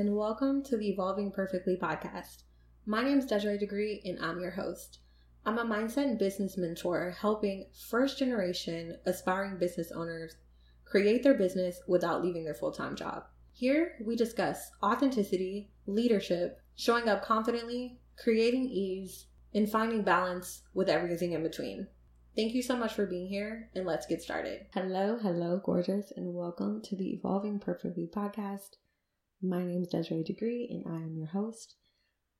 And welcome to the Evolving Perfectly podcast. My name is Desiree Degree, and I'm your host. I'm a mindset and business mentor helping first generation aspiring business owners create their business without leaving their full time job. Here, we discuss authenticity, leadership, showing up confidently, creating ease, and finding balance with everything in between. Thank you so much for being here, and let's get started. Hello, hello, gorgeous, and welcome to the Evolving Perfectly podcast. My name is Desiree Degree, and I am your host.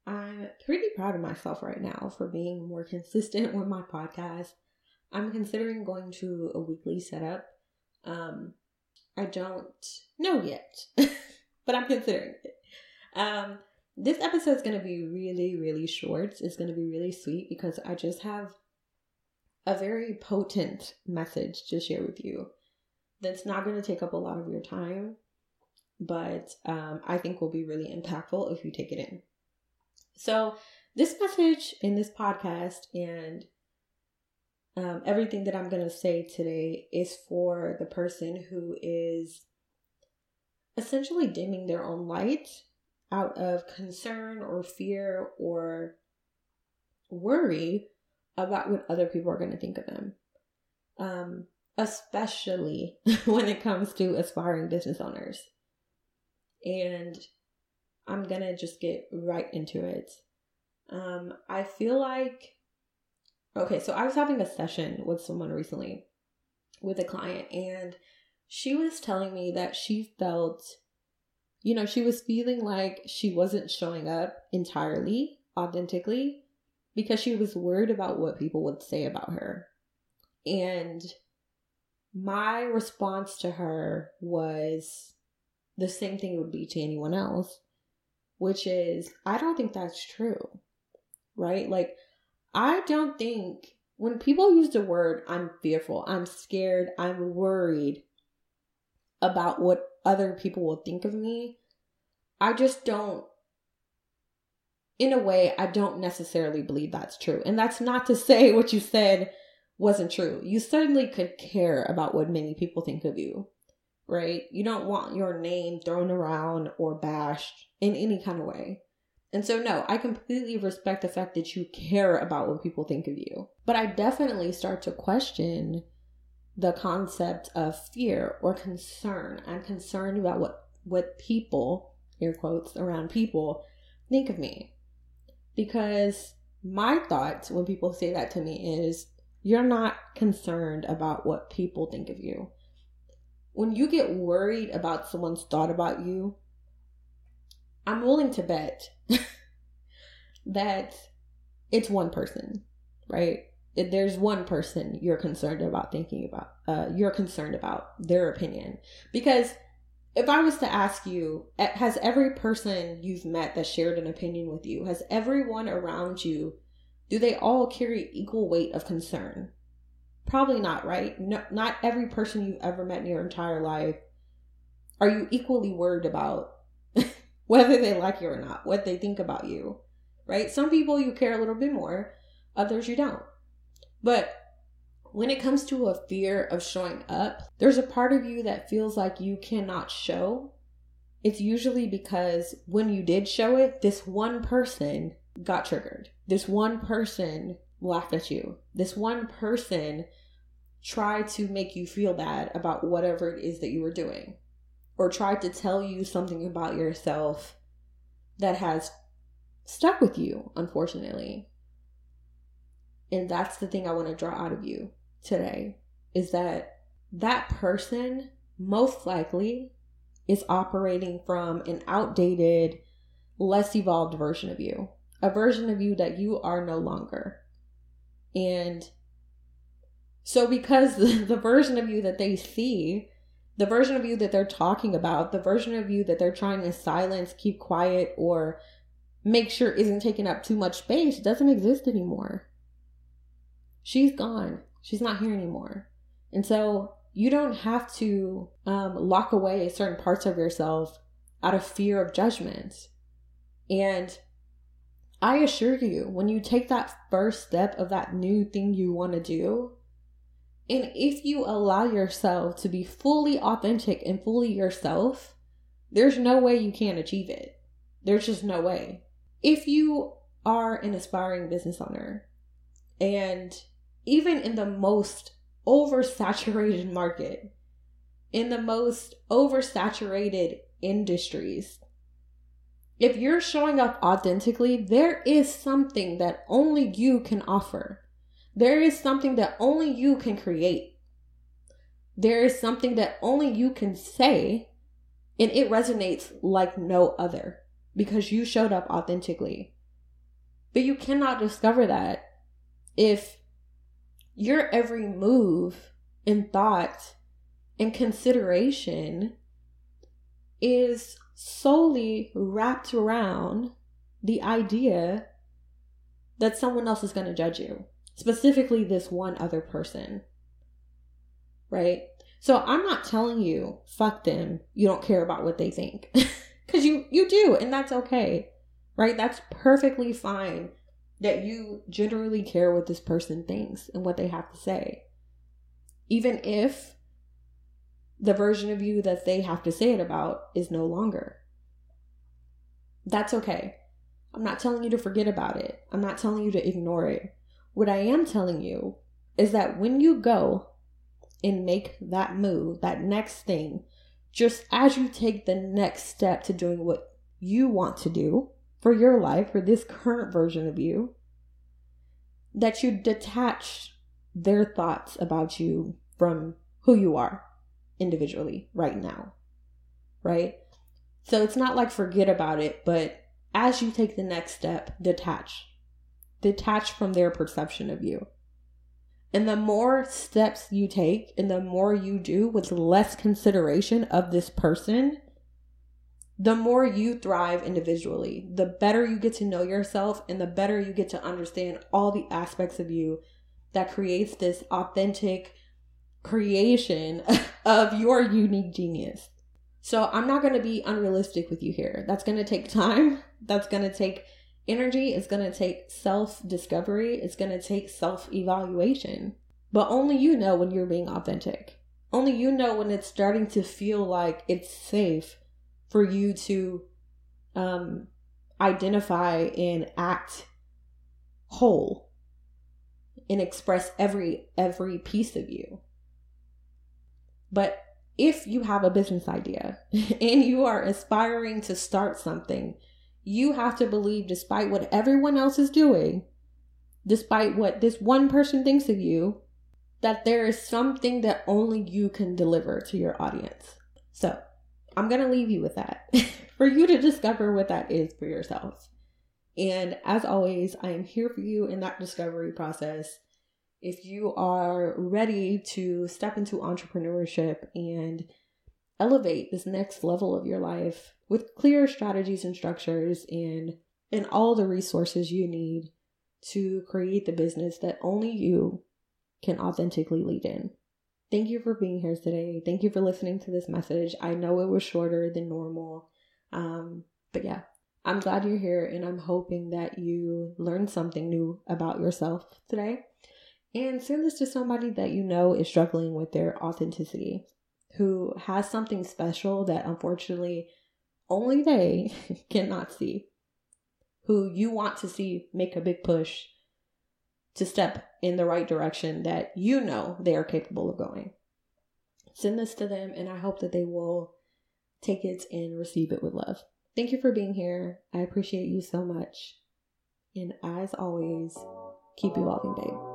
I'm pretty proud of myself right now for being more consistent with my podcast. I'm considering going to a weekly setup. Um, I don't know yet, but I'm considering it. Um, this episode is going to be really, really short. It's going to be really sweet because I just have a very potent message to share with you that's not going to take up a lot of your time, but um, I think will be really impactful if you take it in. So, this message in this podcast and um, everything that I'm going to say today is for the person who is essentially dimming their own light out of concern or fear or worry about what other people are going to think of them. Um, especially when it comes to aspiring business owners. And I'm to just get right into it. Um, I feel like, okay, so I was having a session with someone recently with a client, and she was telling me that she felt, you know, she was feeling like she wasn't showing up entirely authentically because she was worried about what people would say about her. And my response to her was the same thing it would be to anyone else, which is I don't think that's true. Right? Like, I don't think when people use the word I'm fearful, I'm scared, I'm worried about what other people will think of me, I just don't in a way, I don't necessarily believe that's true. And that's not to say what you said wasn't true. You certainly could care about what many people think of you, right? You don't want your name thrown around or bashed in any kind of way. And so, no, I completely respect the fact that you care about what people think of you. But I definitely start to question the concept of fear or concern. I'm concerned about what, what people, air quotes, around people think of me. Because my thoughts when people say that to me is you're not concerned about what people think of you. When you get worried about someone's thought about you, I'm willing to bet that it's one person, right? If there's one person you're concerned about thinking about, uh, you're concerned about their opinion. Because if I was to ask you, has every person you've met that shared an opinion with you, has everyone around you, do they all carry equal weight of concern? Probably not, right? No, not every person you've ever met in your entire life are you equally worried about whether they like you or not, what they think about you, right? Some people you care a little bit more, others you don't. But when it comes to a fear of showing up, there's a part of you that feels like you cannot show. It's usually because when you did show it, this one person got triggered. This one person laughed at you. This one person tried to make you feel bad about whatever it is that you were doing, or tried to tell you something about yourself that has stuck with you, unfortunately. And that's the thing I want to draw out of you today is that that person most likely is operating from an outdated, less evolved version of you, a version of you that you are no longer. And so, because the, the version of you that they see, the version of you that they're talking about, the version of you that they're trying to silence, keep quiet, or make sure isn't taking up too much space doesn't exist anymore. She's gone. She's not here anymore. And so you don't have to um, lock away certain parts of yourself out of fear of judgment. And I assure you, when you take that first step of that new thing you want to do, and if you allow yourself to be fully authentic and fully yourself, There's no way you can't achieve it. There's just no way. If you are an aspiring business owner and even in the most oversaturated market, in the most oversaturated industries, if you're showing up authentically, there is something that only you can offer. There is something that only you can create. There is something that only you can say, and it resonates like no other because you showed up authentically. But you cannot discover that if your every move and thought and consideration is solely wrapped around the idea that someone else is going to judge you, specifically this one other person. Right? So I'm not telling you, fuck them, you don't care about what they think. Cuz you you do and that's okay. Right? That's perfectly fine that you generally care what this person thinks and what they have to say. Even if the version of you that they have to say it about is no longer. That's okay. I'm not telling you to forget about it. I'm not telling you to ignore it. What I am telling you is that when you go and make that move, that next thing, just as you take the next step to doing what you want to do for your life, for this current version of you, that you detach their thoughts about you from who you are individually right now, right? So it's not like forget about it, but as you take the next step, detach. Detach from their perception of you. And the more steps you take and the more you do with less consideration of this person, the more you thrive individually, the better you get to know yourself and the better you get to understand all the aspects of you that creates this authentic, creation of your unique genius. So I'm not going to be unrealistic with you here. That's going to take time. That's going to take energy. It's going to take self discovery. It's going to take self evaluation. But only you know when you're being authentic. Only you know when it's starting to feel like it's safe for you to um, identify and act whole and express every every piece of you but if you have a business idea and you are aspiring to start something, you have to believe, despite what everyone else is doing, despite what this one person thinks of you, that there is something that only you can deliver to your audience. So I'm going to leave you with that for you to discover what that is for yourself. And as always, I am here for you in that discovery process if you are ready to step into entrepreneurship and elevate this next level of your life with clear strategies and structures and and all the resources you need to create the business that only you can authentically lead in. Thank you for being here today. Thank you for listening to this message. I know it was shorter than normal. Um, but yeah, I'm glad you're here and I'm hoping that you learned something new about yourself today. And send this to somebody that you know is struggling with their authenticity, who has something special that unfortunately only they cannot see, who you want to see make a big push to step in the right direction that you know they are capable of going. Send this to them, and I hope that they will take it and receive it with love. Thank you for being here. I appreciate you so much. And as always, keep evolving, babe.